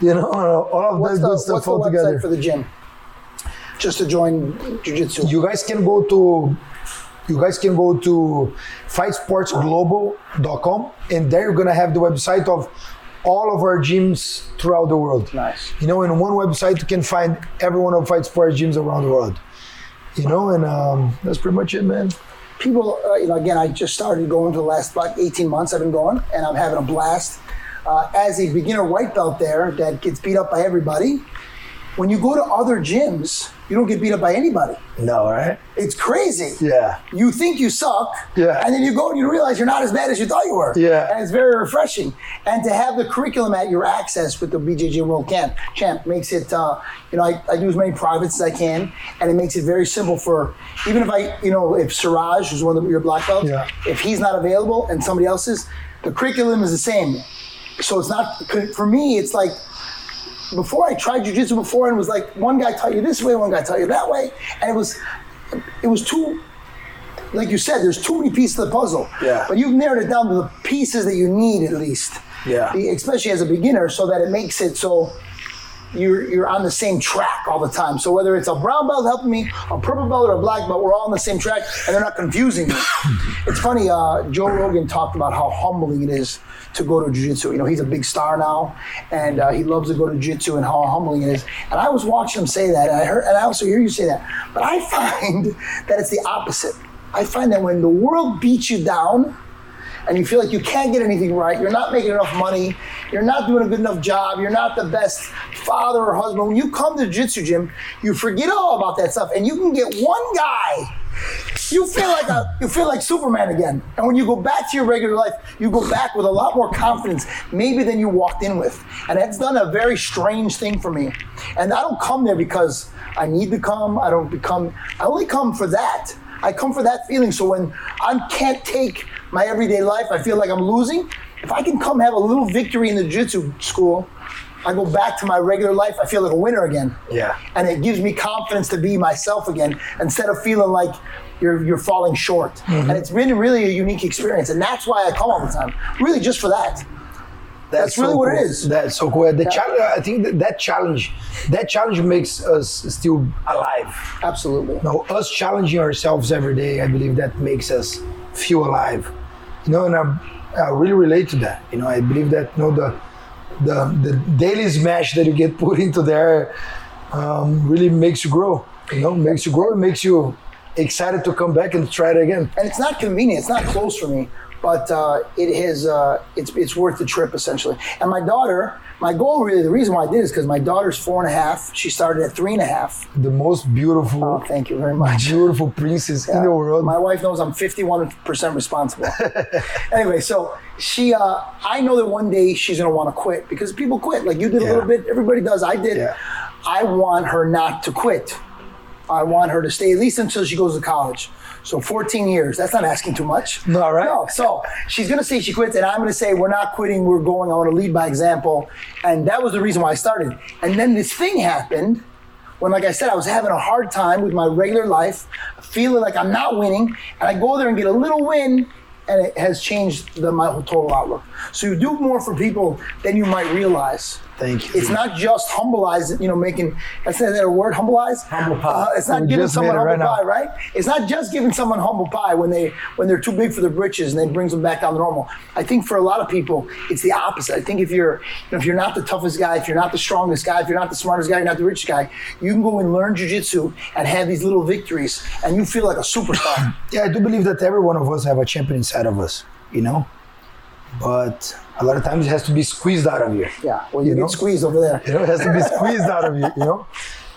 you know, all of What's that the, good stuff all together. for the gym? Just to join jiu-jitsu. you guys can go to you guys can go to fightsportsglobal.com and there you're gonna have the website of all of our gyms throughout the world. Nice. You know, in one website you can find every one of Fight Sports gyms around the world. You know, and um, that's pretty much it, man. people, uh, you know, again, I just started going for the last about 18 months. I've been going, and I'm having a blast. Uh, as a beginner white belt there that gets beat up by everybody, when you go to other gyms, you don't get beat up by anybody. No, right? It's crazy. Yeah. You think you suck, Yeah. and then you go and you realize you're not as bad as you thought you were. Yeah. And it's very refreshing. And to have the curriculum at your access with the BJJ World Camp Champ makes it, uh, you know, I, I do as many privates as I can, and it makes it very simple for, even if I, you know, if Siraj, who's one of the, your black belts, Yeah. if he's not available and somebody else is, the curriculum is the same. So it's not, for me, it's like, before I tried jujitsu before and was like one guy taught you this way, one guy taught you that way, and it was it was too like you said, there's too many pieces of the puzzle. Yeah. But you've narrowed it down to the pieces that you need at least. Yeah. Especially as a beginner, so that it makes it so you're you're on the same track all the time. So whether it's a brown belt helping me, a purple belt, or a black belt, we're all on the same track, and they're not confusing me. it's funny. Uh, Joe Rogan talked about how humbling it is to go to jiu-jitsu. You know, he's a big star now, and uh, he loves to go to jiu-jitsu, and how humbling it is. And I was watching him say that, and I heard, and I also hear you say that. But I find that it's the opposite. I find that when the world beats you down, and you feel like you can't get anything right, you're not making enough money, you're not doing a good enough job, you're not the best father or husband. When you come to the jiu-jitsu gym, you forget all about that stuff, and you can get one guy. You feel like a, you feel like Superman again. And when you go back to your regular life, you go back with a lot more confidence, maybe than you walked in with. And that's done a very strange thing for me. And I don't come there because I need to come. I don't become. I only come for that. I come for that feeling. So when I can't take my everyday life, I feel like I'm losing. If I can come have a little victory in the jiu-jitsu school, I go back to my regular life. I feel like a winner again. Yeah. And it gives me confidence to be myself again instead of feeling like you're you're falling short. Mm-hmm. And it's been really a unique experience. And that's why I come all the time. Really just for that. That's really so what it cool. is. That's so cool. The challenge, I think that, that challenge, that challenge makes us still alive. Absolutely. No, us challenging ourselves every day, I believe that makes us feel alive. You know, and I, I really relate to that. You know, I believe that you know the the the daily smash that you get put into there um, really makes you grow. You know, makes you grow. It makes you excited to come back and try it again. and it's not convenient. It's not close for me, but uh, it has. Uh, it's it's worth the trip essentially. And my daughter, my goal really, the reason why I did is because my daughter's four and a half. She started at three and a half. The most beautiful, Oh, thank you very much. beautiful princess in the world. My wife knows I'm 51% responsible. anyway, so she, uh, I know that one day she's going to want to quit because people quit. Like you did a little bit, everybody does. I did. Yeah. I want her not to quit. I want her to stay at least until she goes to college. So 14 years. That's not asking too much. No, right? No. So she's going to say she quits, and I'm going to say we're not quitting. We're going. I want to lead by example. And that was the reason why I started. And then this thing happened when, like I said, I was having a hard time with my regular life, feeling like I'm not winning, and I go there and get a little win, and it has changed the, my whole total outlook. So you do more for people than you might realize. Thank you. It's not just humbleize, you know, making, I that's that a word, humbleize? Humble pie. Uh, it's not We giving someone humble right pie, now. right? It's not just giving someone humble pie when they when they're too big for their britches and then brings them back down to normal. I think for a lot of people, it's the opposite. I think if you're you know, if you're not the toughest guy, if you're not the strongest guy, if you're not the smartest guy, you're not the richest guy, you can go and learn jujitsu and have these little victories, and you feel like a superstar. Yeah, I do believe that every one of us have a champion inside of us, you know. But a lot of times it has to be squeezed out of you. yeah, well, you, You know? squeezed over there. You know, it has to be squeezed out of you. You know,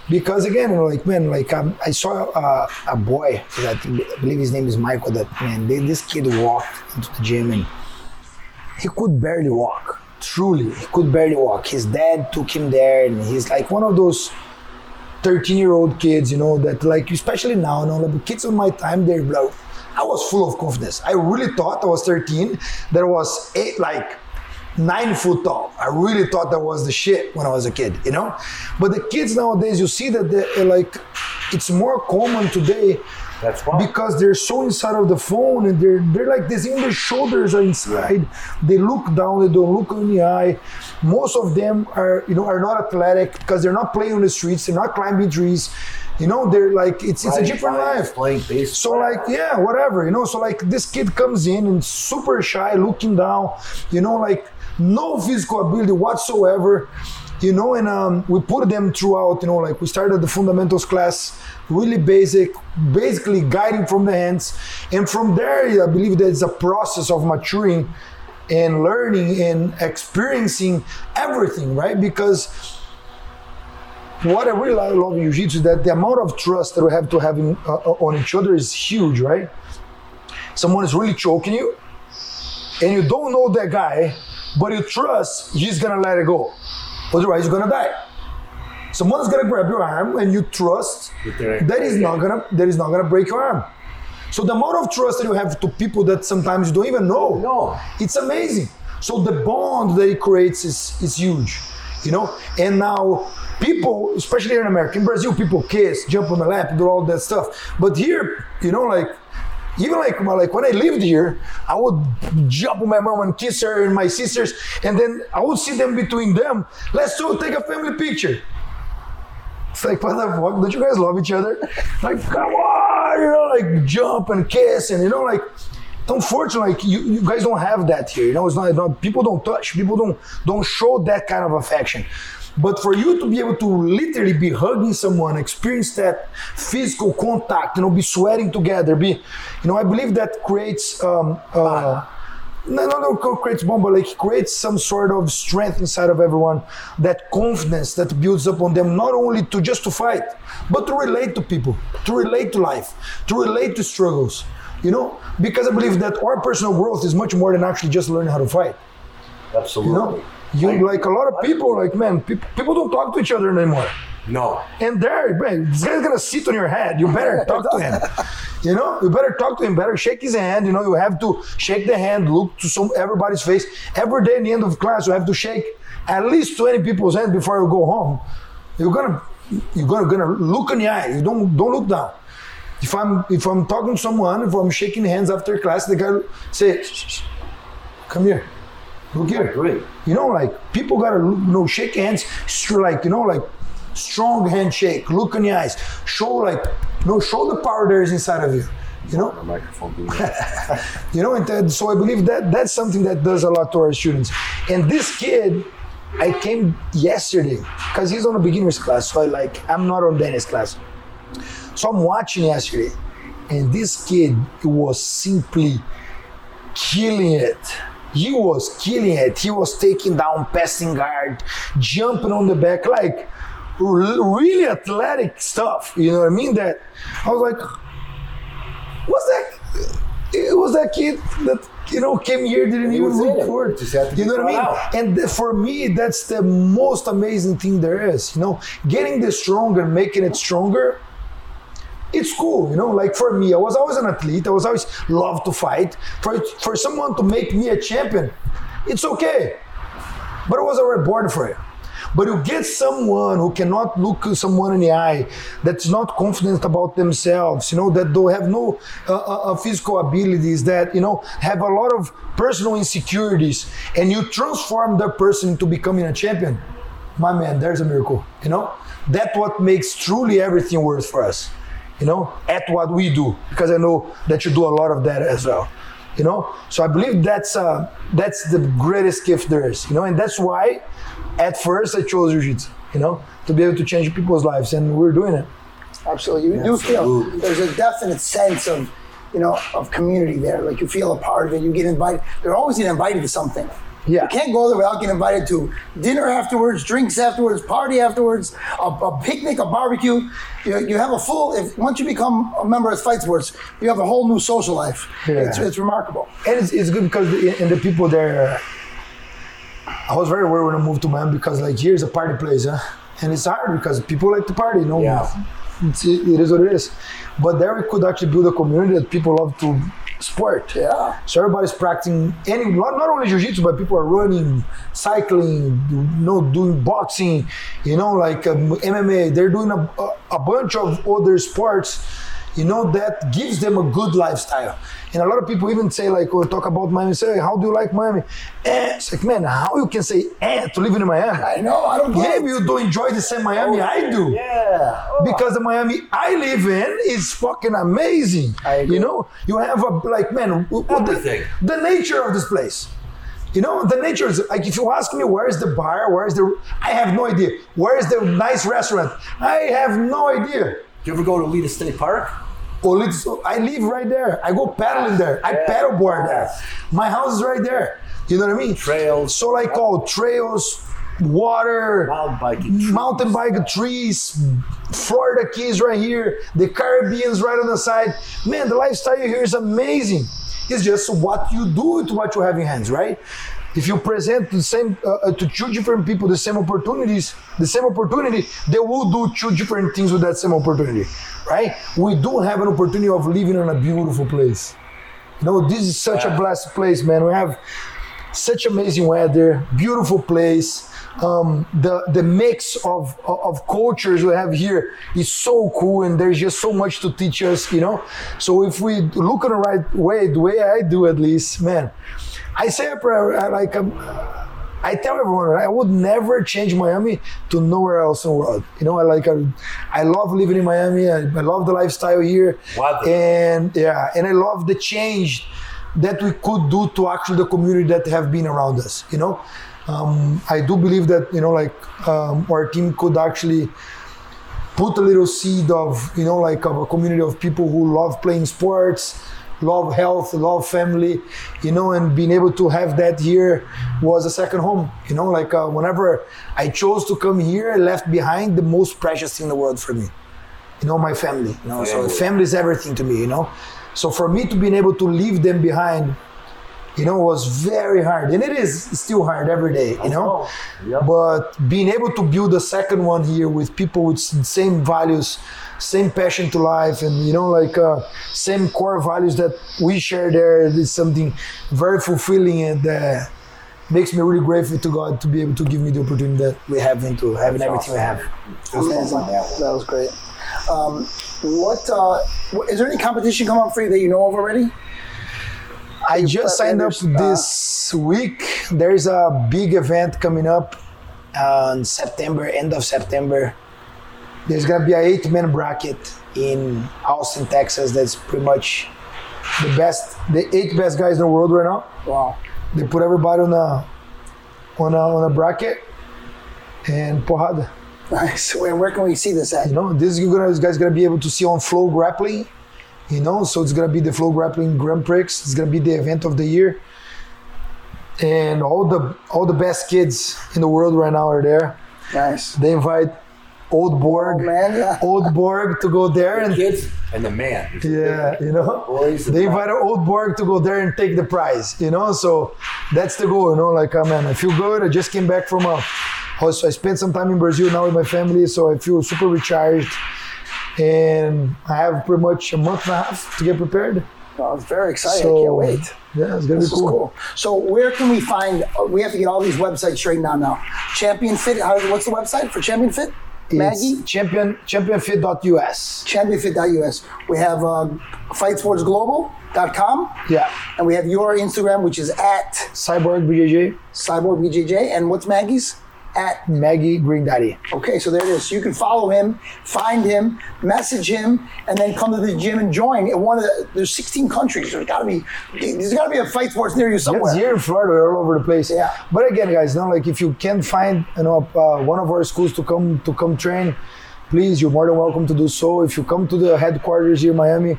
because again, you know, like man, like um, I saw uh, a boy that I believe his name is Michael. That man, they, this kid walked into the gym and he could barely walk. Truly, he could barely walk. His dad took him there, and he's like one of those 13 year old kids, you know, that like, especially now, you know, like the kids of my time, they're like, I was full of confidence. I really thought I was 13, that I was eight, like nine foot tall. I really thought that was the shit when I was a kid, you know? But the kids nowadays, you see that they're uh, like, it's more common today That's why. because they're so inside of the phone and they're they're like this even their shoulders are inside they look down they don't look in the eye most of them are you know are not athletic because they're not playing on the streets they're not climbing trees you know they're like it's it's a different life Playing baseball. so like yeah whatever you know so like this kid comes in and super shy looking down you know like no physical ability whatsoever. You know and um, we put them throughout you know like we started the fundamentals class really basic basically guiding from the hands. And from there i believe that it's a process of maturing and learning and experiencing everything right? Because what I really love in jiu-jitsu is that the amount of trust that we have to have in, uh, on each other is huge, right? Someone is really choking you, and you don't know that guy, but you trust he's gonna let it go, otherwise you're gonna die. Someone's gonna grab your arm, and you trust that is not gonna that is not gonna break your arm. So the amount of trust that you have to people that sometimes you don't even know, No. it's amazing. So the bond that it creates is, is huge, you know. And now people, especially here in America, in Brazil, people kiss, jump on the lap, do all that stuff. But here, you know, like even like like when I lived here, I would jump on my mom and kiss her and my sisters, and then I would see them between them. Let's do take a family picture. It's like, what the fuck? Don't you guys love each other? Like, come on, you know, like jump and kiss, and you know, like. Unfortunately, like you, you guys don't have that here. You know, it's not, not people don't touch, people don't don't show that kind of affection. But for you to be able to literally be hugging someone, experience that physical contact, you know, be sweating together, be, you know, I believe that creates um, uh, no, no, no, creates bond, but like creates some sort of strength inside of everyone, that confidence that builds up on them, not only to just to fight, but to relate to people, to relate to life, to relate to struggles, you know, because I believe that our personal growth is much more than actually just learning how to fight. Absolutely. You know, you like a lot of people, like man, people, people don't talk to each other anymore. No. And there, man, this guy's gonna sit on your head. You better talk to him. You know, you better talk to him. Better shake his hand. You know, you have to shake the hand, look to some everybody's face. Every day in the end of class, you have to shake at least twenty people's hand before you go home. You're gonna, you're gonna, gonna look in the eye. You don't, don't look down. If I'm, if I'm talking to someone, if I'm shaking hands after class, the guy say, "Shh, shh, shh. "Come here." Look here. Great. You know, like people gotta you know shake hands, like you know, like strong handshake, look in the eyes, show like you know, show the power there is inside of you. You know, microphone you know, and that, so I believe that that's something that does a lot to our students. And this kid, I came yesterday because he's on a beginner's class, so I like I'm not on Dennis class. So I'm watching yesterday, and this kid was simply killing it. He was killing it. He was taking down passing guard, jumping on the back, like really athletic stuff. You know what I mean? That I was like, what's that? It was that kid that you know came here didn't even look for it. Just had to you know what I mean? out. And th- for me, that's the most amazing thing there is. You know, getting this stronger, making it stronger. It's cool, you know. Like for me, I was always an athlete. I was always loved to fight. For for someone to make me a champion, it's okay. But I was already born for it. But you get someone who cannot look someone in the eye, that's not confident about themselves, you know, that don't have no uh, uh, uh, physical abilities, that you know have a lot of personal insecurities, and you transform that person into becoming a champion. My man, there's a miracle. You know, that's what makes truly everything worth for us. You know, at what we do, because I know that you do a lot of that as well you know so i believe that's uh that's the greatest gift there is you know and that's why at first i chose jiu-jitsu you know to be able to change people's lives and we're doing it Absolutely. You do feel Absolutely. there's a definite sense of, you know, of community there. Like you feel a part of it. You get invited. They're always getting invited to something. Yeah. You can't go there without getting invited to dinner afterwards, drinks afterwards, party afterwards, a, a picnic, a barbecue. You, you have a full. If once you become a member of Fight Sports, you have a whole new social life. Yeah. It's, it's remarkable. and it's, it's good because the, and the people there uh, i was very worried when i moved to miami because like here's a party place huh? and it's hard because people like to party you know Yeah. it's, it, it is what it is but there we could actually build a community that people love to sport Yeah. So everybody's practicing any not, only jiu-jitsu, but people are running, cycling, you know, doing boxing, you know, like um, MMA. They're doing a, a, a bunch of other sports, you know, that gives them a good lifestyle. And a lot of people even say, like, or talk about Miami, say, how do you like Miami? Eh, it's like, man, how you can say eh to live in Miami? I know. I don't get Maybe you don't enjoy the same Miami I do Yeah. because the Miami I live in is fucking amazing. I agree. You know, you have a like man, w- w- Everything. The, the nature of this place. You know, the nature is like if you ask me where is the bar, where is the I have no idea. Where is the nice restaurant? I have no idea. Do You ever go to Oleta State Park? I live right there. I go paddling there. I Yeah. paddleboard there. My house is right there. You know what I mean? Trails. So like all trails, water, Mountain biking. trees. mountain bike trees, Florida Keys right here, the Caribbean's right on the side. Man, the lifestyle here is amazing. It's just what you do with what you have in hands, right? If you present the same uh, uh, to two different people the same opportunities, the same opportunity, they will do two different things with that same opportunity, right? We do have an opportunity of living in a beautiful place. You know, this is such a blessed place, man. We have such amazing weather, beautiful place. Um, the the mix of of cultures we have here is so cool, and there's just so much to teach us, you know. So if we look in the right way, the way I do at least, man, I say a prayer I like. Um, I tell everyone I would never change Miami to nowhere else in the world. You know, I like I, I love living in Miami. I, I love the lifestyle here, and yeah, and I love the change that we could do to actually the community that have been around us. You know, um, I do believe that you know, like um, our team could actually put a little seed of you know, like of a community of people who love playing sports, love health, love family, you know, and being able to have that here was a second home. You know, like uh, whenever I chose to come here, I left behind the most precious thing in the world for me you know, my family. You know, so Family. is everything to me. You know, so for me to be able to leave them behind, you know, was very hard, and it is still hard every day. You know, Yeah. but being able to build a second one here with people with s- same values, same passion to life, and you know, like uh, same core values that we share there is something very fulfilling and. Uh, Makes me really grateful to God to be able to give me the opportunity that we have and to having everything we have. Amazing. That was great. Um, what uh, wh- is there any competition coming up for you that you know of already? I just signed up this week. There's a big event coming up on September, end of September. There's gonna be an eight man bracket in Austin, Texas. That's pretty much the best, the eight best guys in the world right now. Wow. They put everybody on a on a on a bracket and porrada. Nice. Where, where can we see this at? You know, this is gonna this guy's gonna be able to see on Flow Grappling. You know, so it's gonna be the Flow Grappling Grand Prix. It's gonna be the event of the year, and all the all the best kids in the world right now are there. Nice. They invite Old oh, Borg, man, yeah. Old Borg to go there and Kids and the man. yeah, you know, Boys they invited Old Borg to go there and take the prize. You know, so that's the goal. You know, like oh man, I feel good. I just came back from a. Also, I spent some time in Brazil now with my family, so I feel super recharged. And I have pretty much a month and a half to get prepared. Oh, it's very excited. So I can't wait. Yeah, it's gonna This be cool. cool. So where can we find? We have to get all these websites straightened out now. Champion Fit. How, what's the website for Champion Fit? Maggie. Champion championfit.us. ChampionFit.us. We have uh, FightSportsGlobal.com, Yeah, and we have your Instagram, which is at Cyborg BJJ, CyborgBJJ. And what's Maggie's? At Maggie Green Daddy. Okay, so there it is. So you can follow him, find him, message him, and then come to the gym and join. In one of the there's 16 countries. There's got to be there's got to be a fight sports near you somewhere. It's here in Florida, we're all over the place. Yeah. But again, guys, now like if you can find you know uh, one of our schools to come to come train, please, you're more than welcome to do so. If you come to the headquarters here in Miami,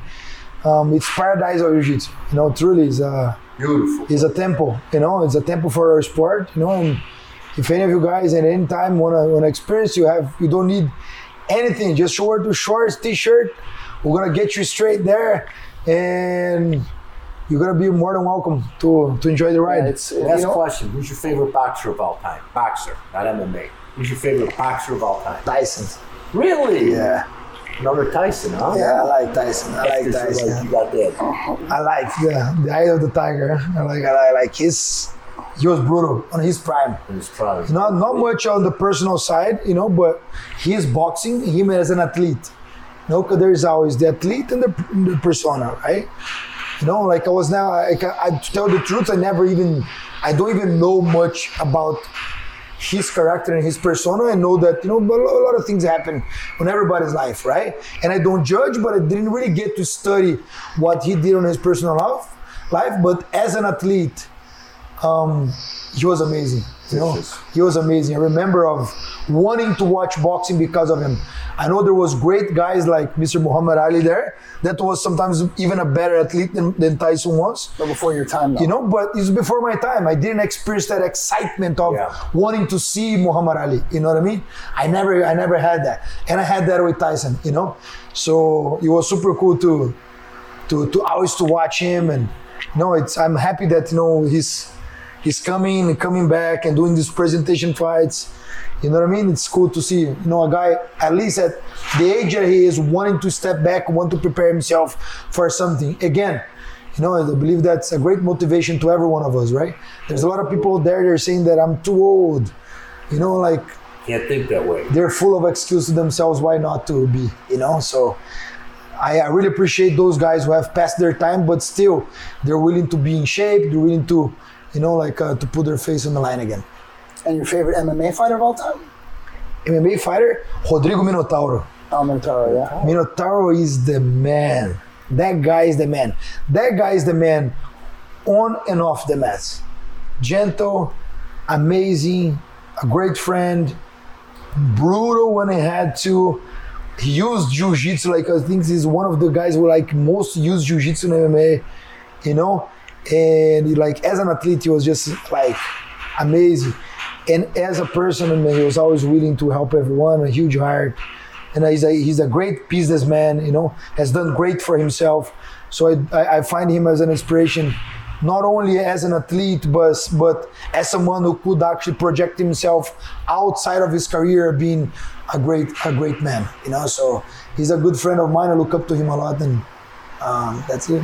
um, it's paradise of jiu-jitsu. You know, truly, is a Beautiful. it's a temple. You know, it's a temple for our sport. You know, and if any of you guys at any time wanna wanna experience, you have you don't need anything. Just short to shorts, t-shirt. We're gonna get you straight there, and you're gonna be more than welcome to to enjoy the ride. Yeah, it's you Last know, question. Who's your favorite boxer of all time? Boxer, not MMA. Who's your favorite boxer of all time? Tyson. Really? Yeah. Another Tyson, huh? Yeah, I like Tyson. I like Tyson. You got that. I like the, the eye of the tiger. I like I like, like his he was brutal on his prime. It's probably Not not much on the personal side, you know, but his boxing, him as an athlete. You know, 'cause there's always the athlete and the, the persona, right? You know, like I was now, I, I, to tell the truth, I never even, I don't even know much about his character and his persona. I know that, you know, a a lot of things happen in everybody's life, right? And I don't judge, but I didn't really get to study what he did on his personal life. Life, but as an athlete, um, he was amazing. You know, he was amazing. I remember of wanting to watch boxing because of him. I know there was great guys like Mr. Muhammad Ali there. That was sometimes even a better athlete than, than Tyson was. but before your time, though. You know, but it's before my time. I didn't experience that excitement of Yeah. wanting to see Muhammad Ali. You know what I mean? I never, I never had that, and I had that with Tyson. You know, so it was super cool to, to, to always to watch him, and you know, it's. I'm happy that you know he's, he's coming, coming back, and doing these presentation fights. You know what I mean? It's cool to see, you know, a guy at least at the age that he is wanting to step back, want to prepare himself for something. Again, you know, I believe that's a great motivation to every one of us, right? There's a lot of people there that are saying that I'm too old. You know, like can't think that way. they're full of excuses to themselves why not to be, you know? So I, I really appreciate those guys who have passed their time, but still they're willing to be in shape, they're willing to, you know, like uh, to put their face on the line again. and your favorite MMA fighter of all time? MMA fighter, Rodrigo Minotauro. Oh, Minotauro, yeah. Minotauro is the man. That guy is the man. That guy is the man on and off the mats. Gentle, amazing, a great friend, brutal when he had to. He used jiu-jitsu like I think he's one of the guys who like most use jiu-jitsu in MMA, you know. And like as an athlete, he was just like amazing. And as a person, I mean, he was always willing to help everyone. A huge heart and he's a he's a great businessman. You know, has done great for himself. So I, I, I find him as an inspiration, not only as an athlete, but but as someone who could actually project himself outside of his career, being a great a great man. You know, so he's a good friend of mine. I look up to him a lot, and um, that's it.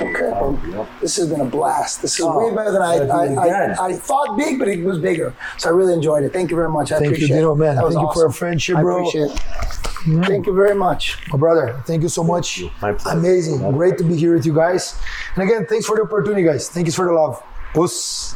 Okay. well, yeah. this has been a blast. This is Oh, way better than I, I, I. I thought big, but it was bigger. So I really enjoyed it. Thank you very much. I Thank you, appreciate Dino, it. man. That was Thank you for awesome. our friendship, I bro. appreciate it. Mm. Thank you very much. My brother, thank you so much. My pleasure. Amazing. Great to be here with you guys. And again, thanks for the opportunity, guys. Thank you for the love. Puss.